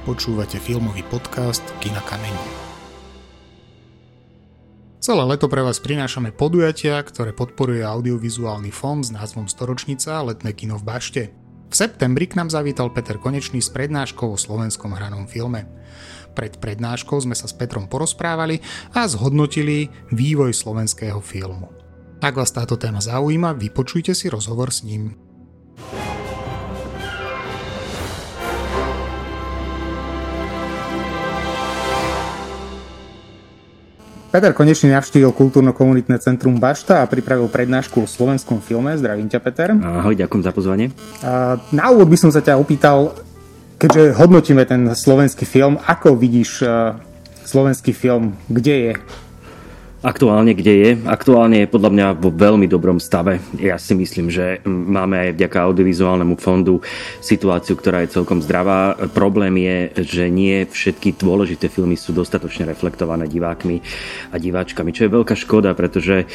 Počúvate filmový podcast Kina Kameň. Celé leto pre vás prinášame podujatia, ktoré podporuje audiovizuálny fond s názvom Storočnica Letné kino v Bašte. V septembri k nám zavítal Peter Konečný s prednáškou o slovenskom hranom filme. Pred prednáškou sme sa s Petrom porozprávali a zhodnotili vývoj slovenského filmu. Ak vás táto téma zaujíma, vypočujte si rozhovor s ním. Peter konečne navštívil kultúrno-komunitné centrum Bašta a pripravil prednášku o slovenskom filme. Zdravím ťa, Peter. Ahoj, ďakujem za pozvanie. Na úvod by som sa ťa opýtal, keďže hodnotíme ten slovenský film, ako vidíš uh, slovenský film, kde je? Aktuálne kde je? Aktuálne je podľa mňa vo veľmi dobrom stave. Ja si myslím, že máme aj vďaka audiovizuálnemu fondu situáciu, ktorá je celkom zdravá. Problém je, že nie všetky dôležité filmy sú dostatočne reflektované divákmi a diváčkami, čo je veľká škoda, pretože e,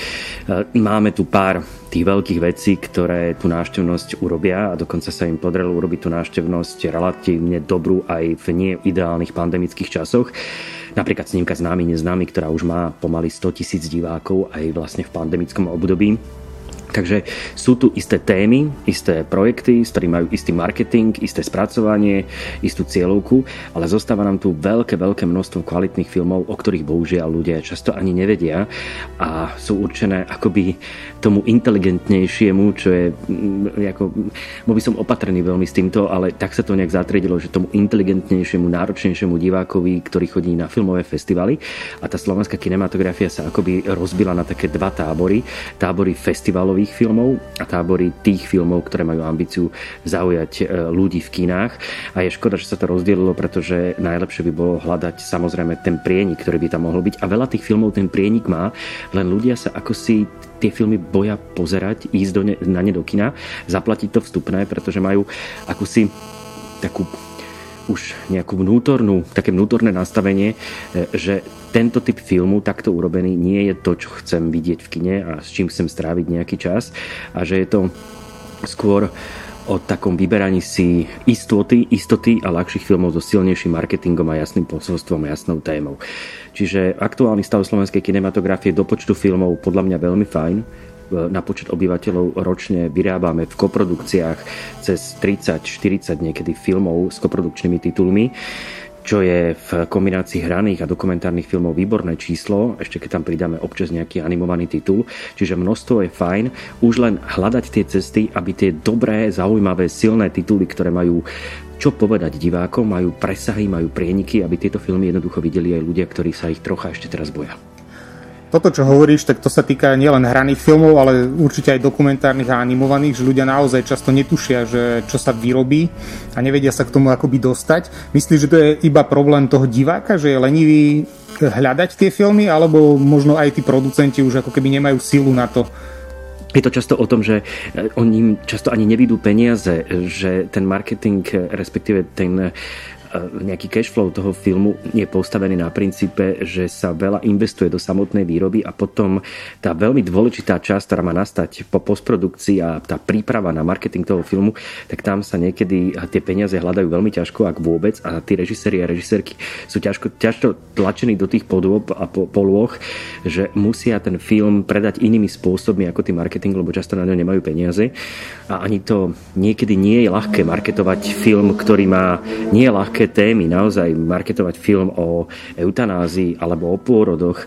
máme tu pár tých veľkých vecí, ktoré tú návštevnosť urobia a dokonca sa im podarilo urobiť tú návštevnosť relatívne dobrú aj v neideálnych pandemických časoch. Napríklad snímka Známy neznámy, ktorá už má pomaly 100 tisíc divákov aj vlastne v pandemickom období. Takže sú tu isté témy, isté projekty, s ktorými majú istý marketing, isté spracovanie, istú cieľovku, ale zostáva nám tu veľké, veľké množstvo kvalitných filmov, o ktorých bohužiaľ ľudia často ani nevedia a sú určené akoby tomu inteligentnejšiemu, čo je, mm, ako, bol by som opatrný veľmi s týmto, ale tak sa to nejak zatriedilo, že tomu inteligentnejšiemu, náročnejšiemu divákovi, ktorý chodí na filmové festivaly a tá slovenská kinematografia sa akoby rozbila na také dva tábory. Tábory festivalových nových filmov a tábory tých filmov, ktoré majú ambíciu zaujať e, ľudí v kinách. A je škoda, že sa to rozdielilo, pretože najlepšie by bolo hľadať samozrejme ten prienik, ktorý by tam mohol byť. A veľa tých filmov ten prienik má, len ľudia sa ako si tie filmy boja pozerať, ísť do ne, na ne do kina, zaplatiť to vstupné, pretože majú akúsi takú už nejakú vnútornú, také vnútorné nastavenie, e, že tento typ filmu takto urobený nie je to, čo chcem vidieť v kine a s čím chcem stráviť nejaký čas a že je to skôr o takom vyberaní si istoty, istoty a ľahších filmov so silnejším marketingom a jasným posolstvom a jasnou témou. Čiže aktuálny stav slovenskej kinematografie do počtu filmov podľa mňa veľmi fajn na počet obyvateľov ročne vyrábame v koprodukciách cez 30-40 niekedy filmov s koprodukčnými titulmi čo je v kombinácii hraných a dokumentárnych filmov výborné číslo, ešte keď tam pridáme občas nejaký animovaný titul, čiže množstvo je fajn, už len hľadať tie cesty, aby tie dobré, zaujímavé, silné tituly, ktoré majú čo povedať divákom, majú presahy, majú prieniky, aby tieto filmy jednoducho videli aj ľudia, ktorí sa ich trocha ešte teraz boja toto, čo hovoríš, tak to sa týka nielen hraných filmov, ale určite aj dokumentárnych a animovaných, že ľudia naozaj často netušia, že čo sa vyrobí a nevedia sa k tomu akoby dostať. Myslíš, že to je iba problém toho diváka, že je lenivý hľadať tie filmy, alebo možno aj tí producenti už ako keby nemajú silu na to, je to často o tom, že oni často ani nevidú peniaze, že ten marketing, respektíve ten nejaký cash flow toho filmu je postavený na princípe, že sa veľa investuje do samotnej výroby a potom tá veľmi dôležitá časť, ktorá má nastať po postprodukcii a tá príprava na marketing toho filmu, tak tam sa niekedy tie peniaze hľadajú veľmi ťažko, ak vôbec a tí režiséri a režisérky sú ťažko, ťažko tlačení do tých podôb a polôch, že musia ten film predať inými spôsobmi ako tým marketing, lebo často na ňo nemajú peniaze. A ani to niekedy nie je ľahké marketovať film, ktorý má nie je ľahké témy, naozaj marketovať film o eutanázii alebo o pôrodoch,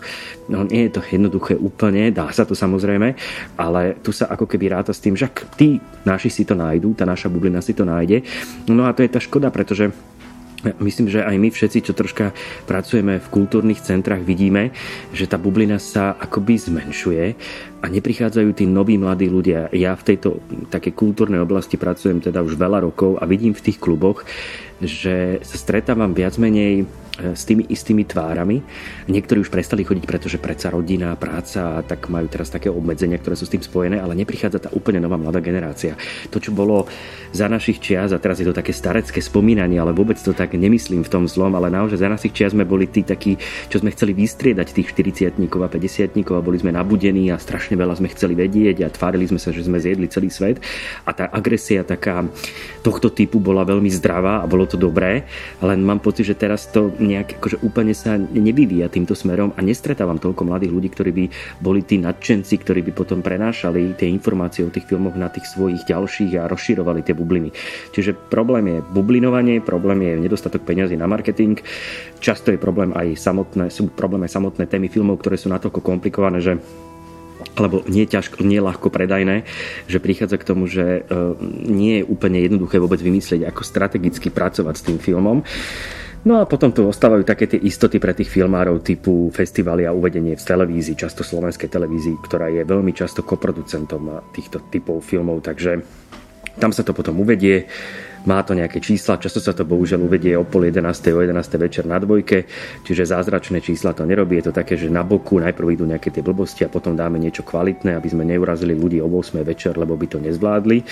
no nie je to jednoduché úplne, dá sa to samozrejme, ale tu sa ako keby ráta s tým, že tí naši si to nájdú, tá naša bublina si to nájde. No a to je tá škoda, pretože Myslím, že aj my všetci, čo troška pracujeme v kultúrnych centrách, vidíme, že tá bublina sa akoby zmenšuje a neprichádzajú tí noví mladí ľudia. Ja v tejto také kultúrnej oblasti pracujem teda už veľa rokov a vidím v tých kluboch, že sa stretávam viac menej s tými istými tvárami. Niektorí už prestali chodiť, pretože predsa rodina, práca, tak majú teraz také obmedzenia, ktoré sú s tým spojené, ale neprichádza tá úplne nová mladá generácia. To, čo bolo za našich čias, a teraz je to také starecké spomínanie, ale vôbec to tak nemyslím v tom zlom, ale naozaj za našich čias sme boli tí takí, čo sme chceli vystriedať tých 40 a 50 a boli sme nabudení a strašne veľa sme chceli vedieť a tvárili sme sa, že sme zjedli celý svet. A tá agresia taká tohto typu bola veľmi zdravá a bolo to dobré, len mám pocit, že teraz to nejak akože úplne sa nevyvíja týmto smerom a nestretávam toľko mladých ľudí, ktorí by boli tí nadšenci, ktorí by potom prenášali tie informácie o tých filmoch na tých svojich ďalších a rozširovali tie bubliny. Čiže problém je bublinovanie, problém je nedostatok peňazí na marketing, často je problém aj samotné, sú problém aj samotné témy filmov, ktoré sú natoľko komplikované, že alebo nie ťažko, nie ľahko predajné, že prichádza k tomu, že e, nie je úplne jednoduché vôbec vymyslieť, ako strategicky pracovať s tým filmom. No a potom tu ostávajú také tie istoty pre tých filmárov typu festivaly a uvedenie v televízii, často slovenskej televízii, ktorá je veľmi často koproducentom týchto typov filmov, takže tam sa to potom uvedie má to nejaké čísla, často sa to bohužiaľ uvedie o pol 11. o 11. večer na dvojke, čiže zázračné čísla to nerobí, je to také, že na boku najprv idú nejaké tie blbosti a potom dáme niečo kvalitné, aby sme neurazili ľudí o 8. večer, lebo by to nezvládli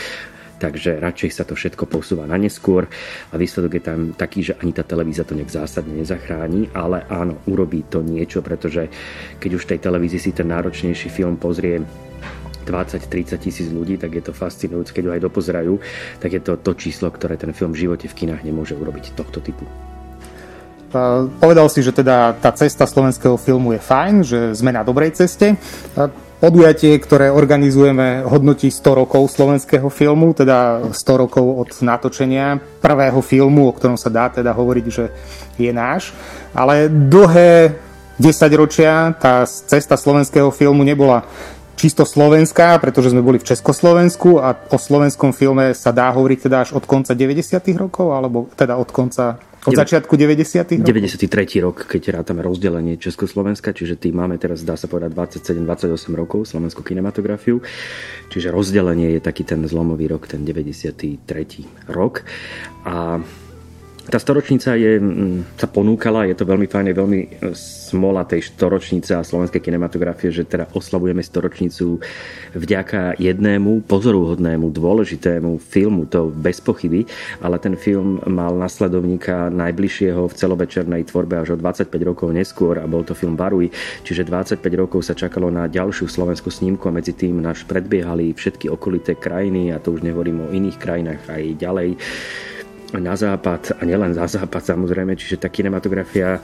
takže radšej sa to všetko posúva na neskôr a výsledok je tam taký, že ani tá televízia to nejak zásadne nezachráni, ale áno, urobí to niečo, pretože keď už v tej televízii si ten náročnejší film pozrie 20-30 tisíc ľudí, tak je to fascinujúce, keď ho aj dopozerajú, tak je to to číslo, ktoré ten film v živote v kinách nemôže urobiť tohto typu. Povedal si, že teda tá cesta slovenského filmu je fajn, že sme na dobrej ceste. Podujatie, ktoré organizujeme, hodnotí 100 rokov slovenského filmu, teda 100 rokov od natočenia prvého filmu, o ktorom sa dá teda hovoriť, že je náš. Ale dlhé 10 ročia tá cesta slovenského filmu nebola čisto slovenská, pretože sme boli v Československu a o slovenskom filme sa dá hovoriť teda až od konca 90. rokov, alebo teda od konca od začiatku 90. rokov? 93. rok, keď rátame rozdelenie Československa, čiže tým máme teraz, dá sa povedať, 27-28 rokov slovenskú kinematografiu. Čiže rozdelenie je taký ten zlomový rok, ten 93. rok. A tá storočnica je, mm, sa ponúkala, je to veľmi fajn, je veľmi e, smola tej storočnice a slovenskej kinematografie, že teda oslavujeme storočnicu vďaka jednému pozoruhodnému, dôležitému filmu, to bez pochyby, ale ten film mal nasledovníka najbližšieho v celovečernej tvorbe až o 25 rokov neskôr a bol to film Baruj, čiže 25 rokov sa čakalo na ďalšiu slovenskú snímku a medzi tým náš predbiehali všetky okolité krajiny a to už nehovorím o iných krajinách aj ďalej na západ a nielen za západ samozrejme, čiže tá kinematografia e,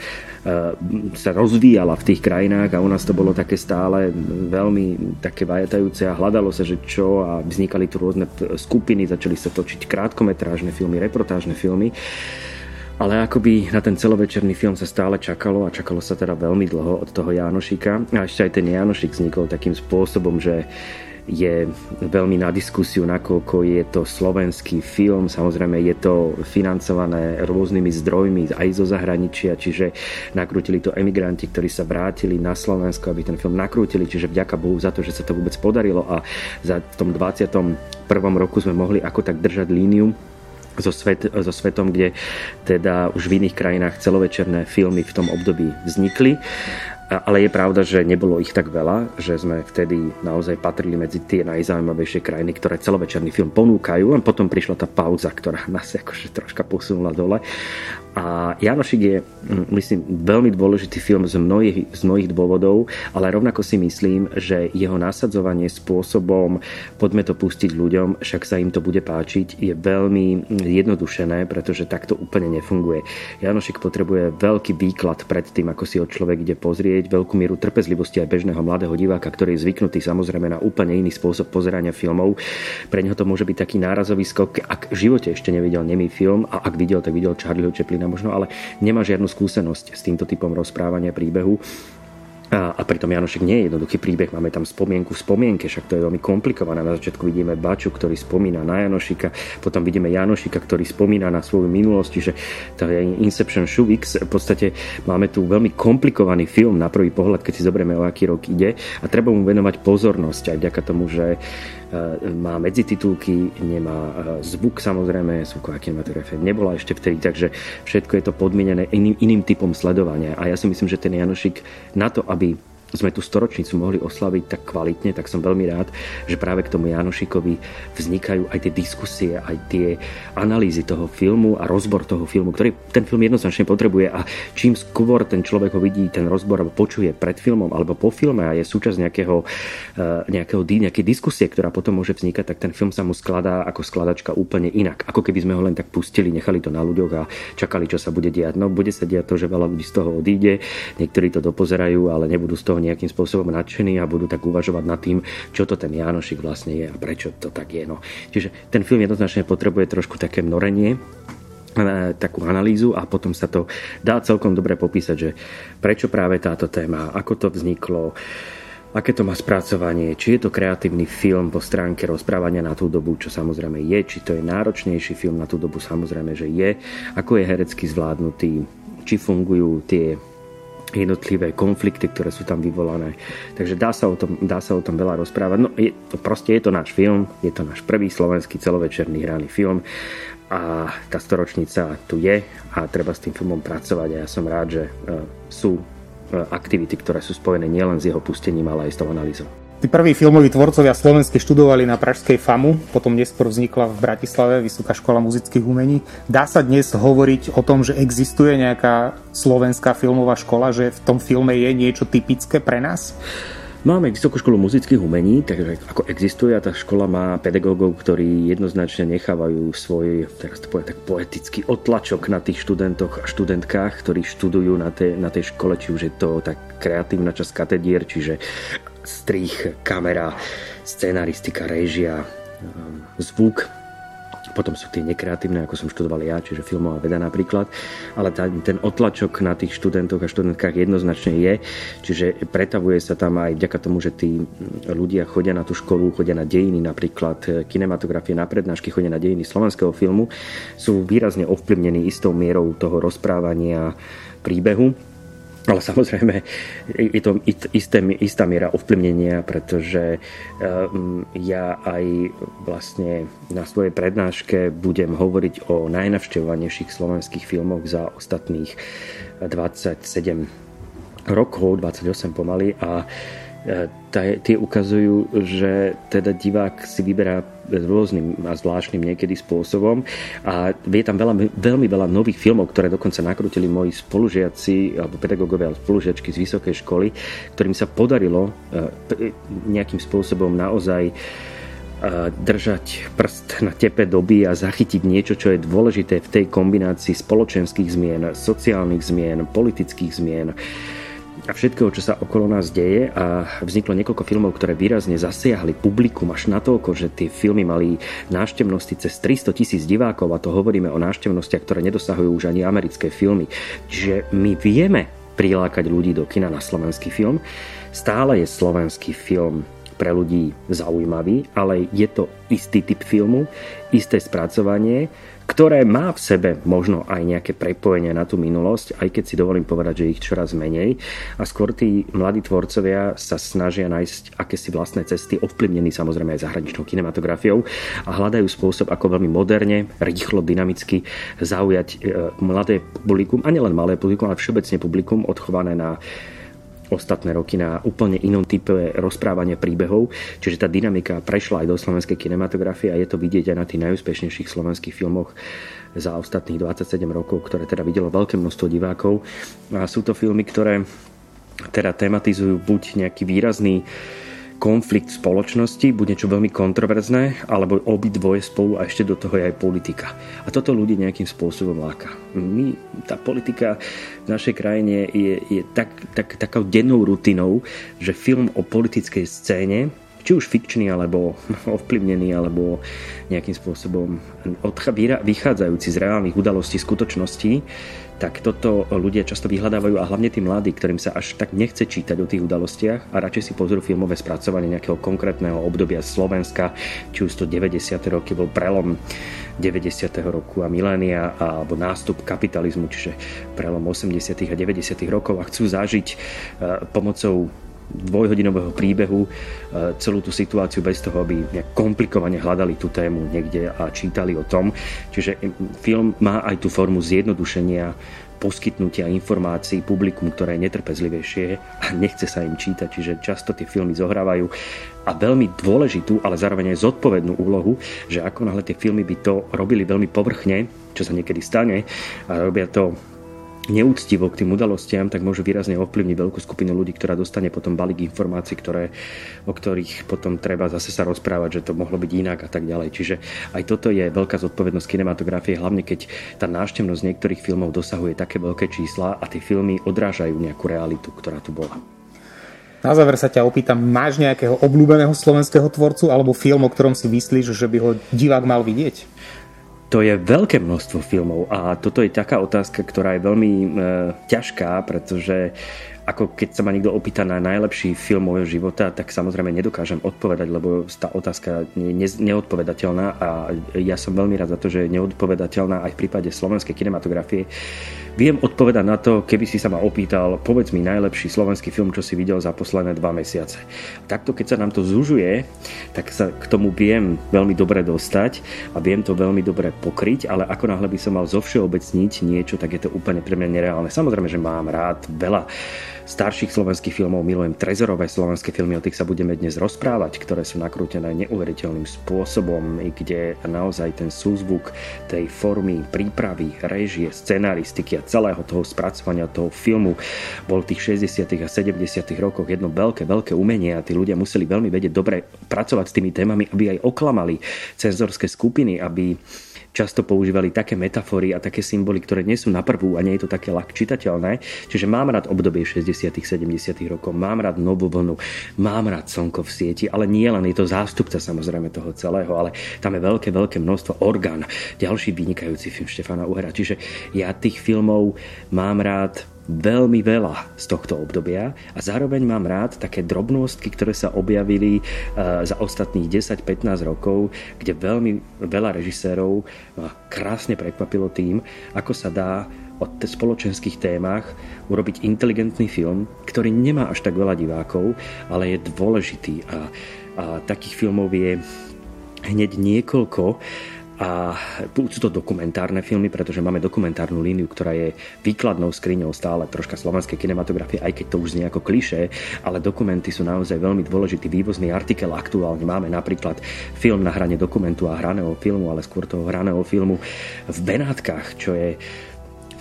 sa rozvíjala v tých krajinách a u nás to bolo také stále veľmi také vajatajúce a hľadalo sa, že čo a vznikali tu rôzne skupiny, začali sa točiť krátkometrážne filmy, reportážne filmy. Ale akoby na ten celovečerný film sa stále čakalo a čakalo sa teda veľmi dlho od toho Jánošika. A ešte aj ten Jánošik vznikol takým spôsobom, že je veľmi na diskusiu, nakoľko je to slovenský film. Samozrejme je to financované rôznymi zdrojmi aj zo zahraničia, čiže nakrútili to emigranti, ktorí sa vrátili na Slovensko, aby ten film nakrútili, čiže vďaka Bohu za to, že sa to vôbec podarilo a za tom 21. roku sme mohli ako tak držať líniu so, svet, so svetom, kde teda už v iných krajinách celovečerné filmy v tom období vznikli ale je pravda, že nebolo ich tak veľa, že sme vtedy naozaj patrili medzi tie najzaujímavejšie krajiny, ktoré celovečerný film ponúkajú. A potom prišla tá pauza, ktorá nás akože troška posunula dole. A Janošik je, mm, myslím, veľmi dôležitý film z mnohých, z mnohých dôvodov, ale rovnako si myslím, že jeho nasadzovanie spôsobom poďme to pustiť ľuďom, však sa im to bude páčiť, je veľmi jednodušené, pretože takto úplne nefunguje. Janošik potrebuje veľký výklad pred tým, ako si ho človek ide pozrieť, veľkú mieru trpezlivosti aj bežného mladého diváka, ktorý je zvyknutý samozrejme na úplne iný spôsob pozerania filmov. Pre neho to môže byť taký nárazový skok, ak v živote ešte nevidel nemý film a ak videl, tak videl Charlieho Chaplina rodina možno, ale nemá žiadnu skúsenosť s týmto typom rozprávania príbehu. A, a pritom Janošek nie je jednoduchý príbeh, máme tam spomienku v spomienke, však to je veľmi komplikované. Na začiatku vidíme Baču, ktorý spomína na Janošika, potom vidíme Janošika, ktorý spomína na svoju minulosť, čiže to je Inception Shuvix. V podstate máme tu veľmi komplikovaný film na prvý pohľad, keď si zoberieme, o aký rok ide a treba mu venovať pozornosť aj vďaka tomu, že má medzititulky, nemá zvuk samozrejme, zvuková kinematografia nebola ešte vtedy, takže všetko je to podmienené iným, iným typom sledovania. A ja si myslím, že ten Janošik na to, aby sme tú storočnicu mohli oslaviť tak kvalitne, tak som veľmi rád, že práve k tomu Janošikovi vznikajú aj tie diskusie, aj tie analýzy toho filmu a rozbor toho filmu, ktorý ten film jednoznačne potrebuje a čím skôr ten človek ho vidí, ten rozbor alebo počuje pred filmom alebo po filme a je súčasť nejakého, eh, nejakého, nejakej diskusie, ktorá potom môže vznikať, tak ten film sa mu skladá ako skladačka úplne inak. Ako keby sme ho len tak pustili, nechali to na ľuďoch a čakali, čo sa bude diať. No bude sa diať to, že veľa ľudí z toho odíde, niektorí to dopozerajú, ale nebudú z toho nejakým spôsobom nadšení a budú tak uvažovať nad tým, čo to ten Janošik vlastne je a prečo to tak je. No. Čiže ten film jednoznačne potrebuje trošku také norenie, e, takú analýzu a potom sa to dá celkom dobre popísať, že prečo práve táto téma, ako to vzniklo, aké to má spracovanie, či je to kreatívny film po stránke rozprávania na tú dobu, čo samozrejme je, či to je náročnejší film na tú dobu, samozrejme, že je, ako je herecky zvládnutý, či fungujú tie jednotlivé konflikty, ktoré sú tam vyvolané. Takže dá sa o tom, dá sa o tom veľa rozprávať. No, je, to, proste je to náš film, je to náš prvý slovenský celovečerný hraný film a tá storočnica tu je a treba s tým filmom pracovať a ja som rád, že uh, sú uh, aktivity, ktoré sú spojené nielen s jeho pustením, ale aj s tou analýzou. Tí prví filmoví tvorcovia slovenskí študovali na Pražskej FAMu, potom neskôr vznikla v Bratislave Vysoká škola muzických umení. Dá sa dnes hovoriť o tom, že existuje nejaká slovenská filmová škola, že v tom filme je niečo typické pre nás? Máme Vysokú školu muzických umení, takže ako existuje a tá škola má pedagógov, ktorí jednoznačne nechávajú svoj, teraz to poviem tak poetický otlačok na tých študentoch a študentkách, ktorí študujú na tej, na tej škole, či už je to tak kreatívna časť katedier, čiže strich, kamera, scenaristika, režia, um, zvuk. Potom sú tie nekreatívne, ako som študoval ja, čiže filmová veda napríklad. Ale ten otlačok na tých študentoch a študentkách jednoznačne je. Čiže pretavuje sa tam aj vďaka tomu, že tí ľudia chodia na tú školu, chodia na dejiny, napríklad kinematografie na prednášky, chodia na dejiny slovenského filmu, sú výrazne ovplyvnení istou mierou toho rozprávania príbehu ale samozrejme je to isté, istá miera ovplyvnenia, pretože ehm, ja aj vlastne na svojej prednáške budem hovoriť o najnavštevovanejších slovenských filmoch za ostatných 27 rokov, 28 pomaly a tie ukazujú, že teda divák si vyberá rôznym a zvláštnym niekedy spôsobom a je tam veľa, veľmi veľa nových filmov, ktoré dokonca nakrútili moji spolužiaci alebo pedagógovia alebo spolužiačky z vysokej školy, ktorým sa podarilo e, nejakým spôsobom naozaj e, držať prst na tepe doby a zachytiť niečo, čo je dôležité v tej kombinácii spoločenských zmien, sociálnych zmien, politických zmien a všetkého, čo sa okolo nás deje a vzniklo niekoľko filmov, ktoré výrazne zasiahli publikum až na toľko, že tie filmy mali návštevnosti cez 300 tisíc divákov a to hovoríme o návštevnostiach, ktoré nedosahujú už ani americké filmy. Čiže my vieme prilákať ľudí do kina na slovenský film. Stále je slovenský film pre ľudí zaujímavý, ale je to istý typ filmu, isté spracovanie, ktoré má v sebe možno aj nejaké prepojenie na tú minulosť, aj keď si dovolím povedať, že ich čoraz menej. A skôr tí mladí tvorcovia sa snažia nájsť akési vlastné cesty, ovplyvnení samozrejme aj zahraničnou kinematografiou a hľadajú spôsob, ako veľmi moderne, rýchlo, dynamicky zaujať e, mladé publikum, a nielen malé publikum, ale všeobecne publikum odchované na ostatné roky na úplne inom type rozprávania príbehov, čiže tá dynamika prešla aj do slovenskej kinematografie a je to vidieť aj na tých najúspešnejších slovenských filmoch za ostatných 27 rokov, ktoré teda videlo veľké množstvo divákov. A sú to filmy, ktoré teda tematizujú buď nejaký výrazný konflikt spoločnosti, bude niečo veľmi kontroverzné, alebo obidvoje spolu a ešte do toho je aj politika. A toto ľudí nejakým spôsobom láka. My, tá politika v našej krajine je, je tak, tak, takou dennou rutinou, že film o politickej scéne či už fikčný, alebo ovplyvnený, alebo nejakým spôsobom vychádzajúci z reálnych udalostí, skutočností, tak toto ľudia často vyhľadávajú a hlavne tí mladí, ktorým sa až tak nechce čítať o tých udalostiach a radšej si pozrú filmové spracovanie nejakého konkrétneho obdobia Slovenska, či už to 90. roky bol prelom 90. roku a milénia alebo nástup kapitalizmu, čiže prelom 80. a 90. rokov a chcú zažiť e, pomocou dvojhodinového príbehu celú tú situáciu bez toho, aby nejak komplikovane hľadali tú tému niekde a čítali o tom. Čiže film má aj tú formu zjednodušenia poskytnutia informácií publikum, ktoré je netrpezlivejšie a nechce sa im čítať, čiže často tie filmy zohrávajú a veľmi dôležitú, ale zároveň aj zodpovednú úlohu, že ako náhle tie filmy by to robili veľmi povrchne, čo sa niekedy stane, a robia to neúctivo k tým udalostiam, tak môžu výrazne ovplyvniť veľkú skupinu ľudí, ktorá dostane potom balík informácií, ktoré, o ktorých potom treba zase sa rozprávať, že to mohlo byť inak a tak ďalej. Čiže aj toto je veľká zodpovednosť kinematografie, hlavne keď tá návštevnosť niektorých filmov dosahuje také veľké čísla a tie filmy odrážajú nejakú realitu, ktorá tu bola. Na záver sa ťa opýtam, máš nejakého obľúbeného slovenského tvorcu alebo film, o ktorom si myslíš, že by ho divák mal vidieť? To je veľké množstvo filmov a toto je taká otázka, ktorá je veľmi e, ťažká, pretože ako keď sa ma niekto opýta na najlepší film môjho života, tak samozrejme nedokážem odpovedať, lebo tá otázka je neodpovedateľná a ja som veľmi rád za to, že je neodpovedateľná aj v prípade slovenskej kinematografie. Viem odpovedať na to, keby si sa ma opýtal, povedz mi najlepší slovenský film, čo si videl za posledné dva mesiace. Takto, keď sa nám to zužuje, tak sa k tomu viem veľmi dobre dostať a viem to veľmi dobre pokryť, ale ako náhle by som mal zovšeobecniť niečo, tak je to úplne pre mňa nereálne. Samozrejme, že mám rád veľa starších slovenských filmov, milujem trezorové slovenské filmy, o tých sa budeme dnes rozprávať, ktoré sú nakrútené neuveriteľným spôsobom, kde naozaj ten súzvuk tej formy prípravy, režie, scenaristiky a celého toho spracovania toho filmu bol v tých 60. a 70. rokoch jedno veľké, veľké umenie a tí ľudia museli veľmi vedieť dobre pracovať s tými témami, aby aj oklamali cenzorské skupiny, aby často používali také metafory a také symboly, ktoré nie sú na prvú a nie je to také ľahko čitateľné. Čiže mám rád obdobie 60 70 rokov, mám rád novú vlnu, mám rád slnko v sieti, ale nie len je to zástupca samozrejme toho celého, ale tam je veľké, veľké množstvo orgán. Ďalší vynikajúci film Štefana Uhera. Čiže ja tých filmov mám rád veľmi veľa z tohto obdobia a zároveň mám rád také drobnostky, ktoré sa objavili eh, za ostatných 10-15 rokov, kde veľmi veľa režisérov krásne prekvapilo tým, ako sa dá o spoločenských témach urobiť inteligentný film, ktorý nemá až tak veľa divákov, ale je dôležitý. A, a takých filmov je hneď niekoľko a sú to dokumentárne filmy, pretože máme dokumentárnu líniu, ktorá je výkladnou skriňou stále troška slovenskej kinematografie, aj keď to už znie ako kliše, ale dokumenty sú naozaj veľmi dôležitý vývozný artikel. Aktuálne máme napríklad film na hrane dokumentu a hraného filmu, ale skôr toho hraného filmu v Benátkach, čo je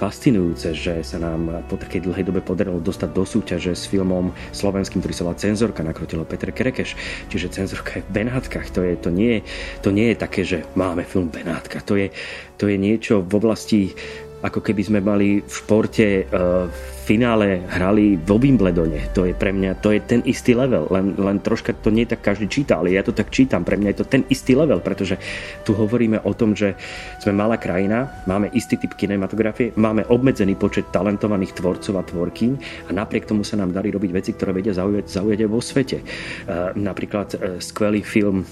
fascinujúce, že sa nám po takej dlhej dobe podarilo dostať do súťaže s filmom slovenským, ktorý sa volá Cenzorka, nakrutilo Petr Kerekeš. Čiže Cenzorka je v Benátkach. To, je, to, nie, to nie je také, že máme film v Benátkach. To je, to je niečo v oblasti ako keby sme mali v športe uh, finále hrali vo Wimbledone. To je pre mňa, to je ten istý level, len, len troška to nie tak každý číta, ale ja to tak čítam, pre mňa je to ten istý level, pretože tu hovoríme o tom, že sme malá krajina, máme istý typ kinematografie, máme obmedzený počet talentovaných tvorcov a tvorkyň a napriek tomu sa nám darí robiť veci, ktoré vedia zaujať, zaujať aj vo svete. Uh, napríklad uh, skvelý film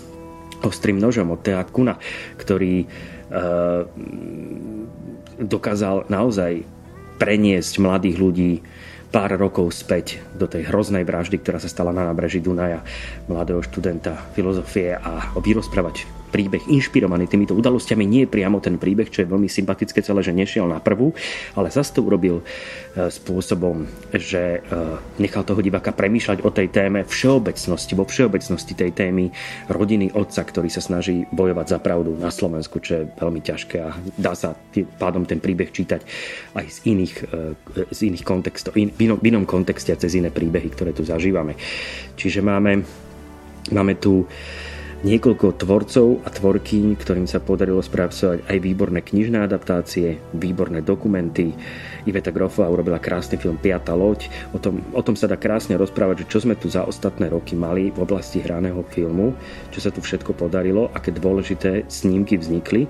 Ostrým nožom od Tea Kuna, ktorý uh, dokázal naozaj preniesť mladých ľudí pár rokov späť do tej hroznej vraždy, ktorá sa stala na nábreží Dunaja mladého študenta filozofie a vyrozprávať príbeh inšpirovaný týmito udalosťami, nie priamo ten príbeh, čo je veľmi sympatické celé, že nešiel na prvú, ale zase to urobil e, spôsobom, že e, nechal toho diváka premýšľať o tej téme všeobecnosti, vo všeobecnosti tej témy rodiny otca, ktorý sa snaží bojovať za pravdu na Slovensku, čo je veľmi ťažké a dá sa tým pádom ten príbeh čítať aj z iných, e, z iných kontextov, in, v, inom, v inom kontexte a cez iné príbehy, ktoré tu zažívame. Čiže máme, máme tu niekoľko tvorcov a tvorkyň, ktorým sa podarilo spracovať aj výborné knižné adaptácie, výborné dokumenty. Iveta Grofová urobila krásny film Piata loď. O tom, o tom sa dá krásne rozprávať, že čo sme tu za ostatné roky mali v oblasti hraného filmu, čo sa tu všetko podarilo, aké dôležité snímky vznikli.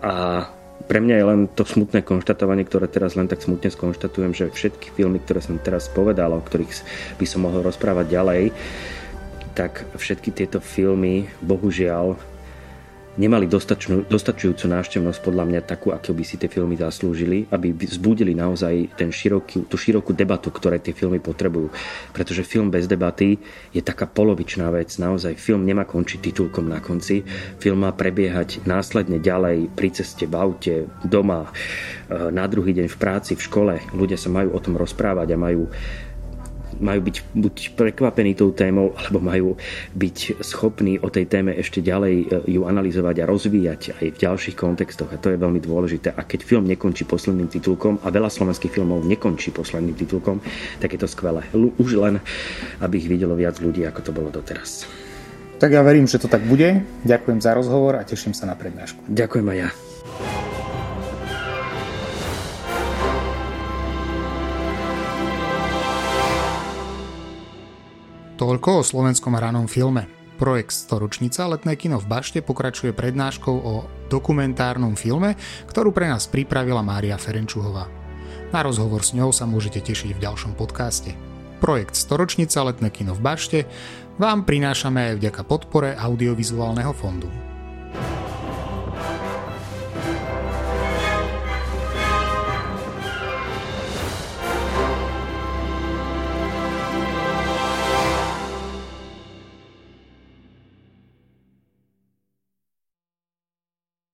A pre mňa je len to smutné konštatovanie, ktoré teraz len tak smutne skonštatujem, že všetky filmy, ktoré som teraz povedal, o ktorých by som mohol rozprávať ďalej, tak všetky tieto filmy bohužiaľ nemali dostačnú, dostačujúcu návštevnosť podľa mňa takú, ako by si tie filmy zaslúžili, aby vzbudili naozaj ten široký, tú širokú debatu, ktoré tie filmy potrebujú. Pretože film bez debaty je taká polovičná vec. Naozaj film nemá končiť titulkom na konci. Film má prebiehať následne ďalej pri ceste, v aute, doma, eh, na druhý deň v práci, v škole. Ľudia sa majú o tom rozprávať a majú majú byť buď prekvapení tou témou, alebo majú byť schopní o tej téme ešte ďalej e, ju analyzovať a rozvíjať aj v ďalších kontextoch. A to je veľmi dôležité. A keď film nekončí posledným titulkom, a veľa slovenských filmov nekončí posledným titulkom, tak je to skvelé. Už len, aby ich videlo viac ľudí, ako to bolo doteraz. Tak ja verím, že to tak bude. Ďakujem za rozhovor a teším sa na prednášku. Ďakujem aj ja. Toľko o slovenskom hranom filme. Projekt Storočnica Letné kino v Bašte pokračuje prednáškou o dokumentárnom filme, ktorú pre nás pripravila Mária Ferenčuhová. Na rozhovor s ňou sa môžete tešiť v ďalšom podcaste. Projekt Storočnica Letné kino v Bašte vám prinášame aj vďaka podpore audiovizuálneho fondu.